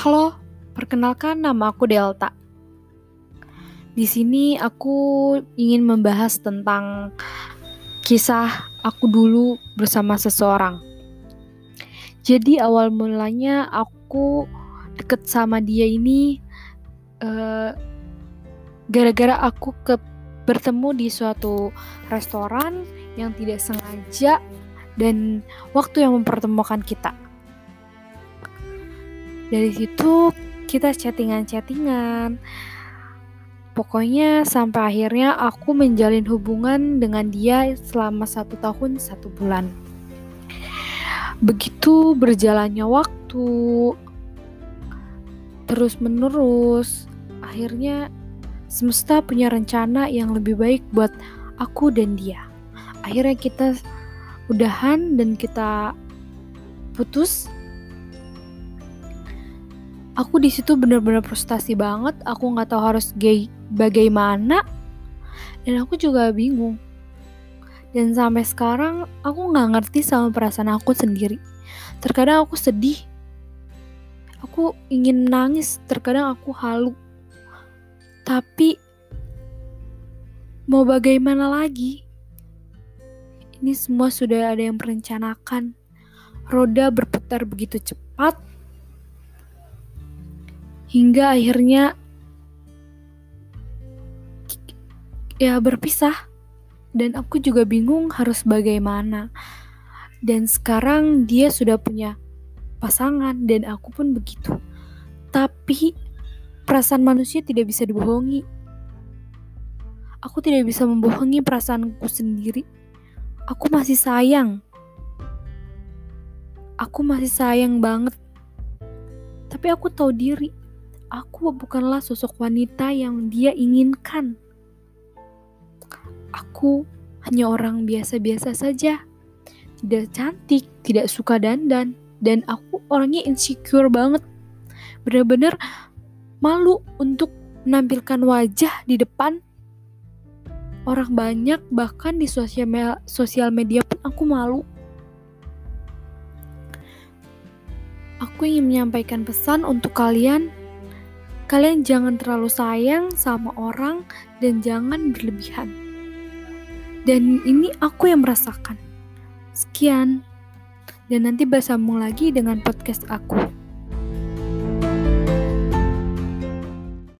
Halo, perkenalkan nama aku Delta. Di sini aku ingin membahas tentang kisah aku dulu bersama seseorang. Jadi awal mulanya aku deket sama dia ini uh, gara-gara aku ke bertemu di suatu restoran yang tidak sengaja dan waktu yang mempertemukan kita dari situ kita chattingan-chattingan. Pokoknya sampai akhirnya aku menjalin hubungan dengan dia selama satu tahun satu bulan. Begitu berjalannya waktu terus menerus akhirnya semesta punya rencana yang lebih baik buat aku dan dia. Akhirnya kita udahan dan kita putus aku di situ bener-bener frustasi banget. Aku nggak tahu harus gay bagaimana. Dan aku juga bingung. Dan sampai sekarang aku nggak ngerti sama perasaan aku sendiri. Terkadang aku sedih. Aku ingin nangis. Terkadang aku halu. Tapi mau bagaimana lagi? Ini semua sudah ada yang merencanakan. Roda berputar begitu cepat hingga akhirnya ya berpisah. Dan aku juga bingung harus bagaimana. Dan sekarang dia sudah punya pasangan dan aku pun begitu. Tapi perasaan manusia tidak bisa dibohongi. Aku tidak bisa membohongi perasaanku sendiri. Aku masih sayang. Aku masih sayang banget. Tapi aku tahu diri aku bukanlah sosok wanita yang dia inginkan. Aku hanya orang biasa-biasa saja. Tidak cantik, tidak suka dandan, dan aku orangnya insecure banget. Bener-bener malu untuk menampilkan wajah di depan orang banyak, bahkan di sosial, me sosial media pun aku malu. Aku ingin menyampaikan pesan untuk kalian Kalian jangan terlalu sayang sama orang dan jangan berlebihan. Dan ini aku yang merasakan. Sekian. Dan nanti bersambung lagi dengan podcast aku.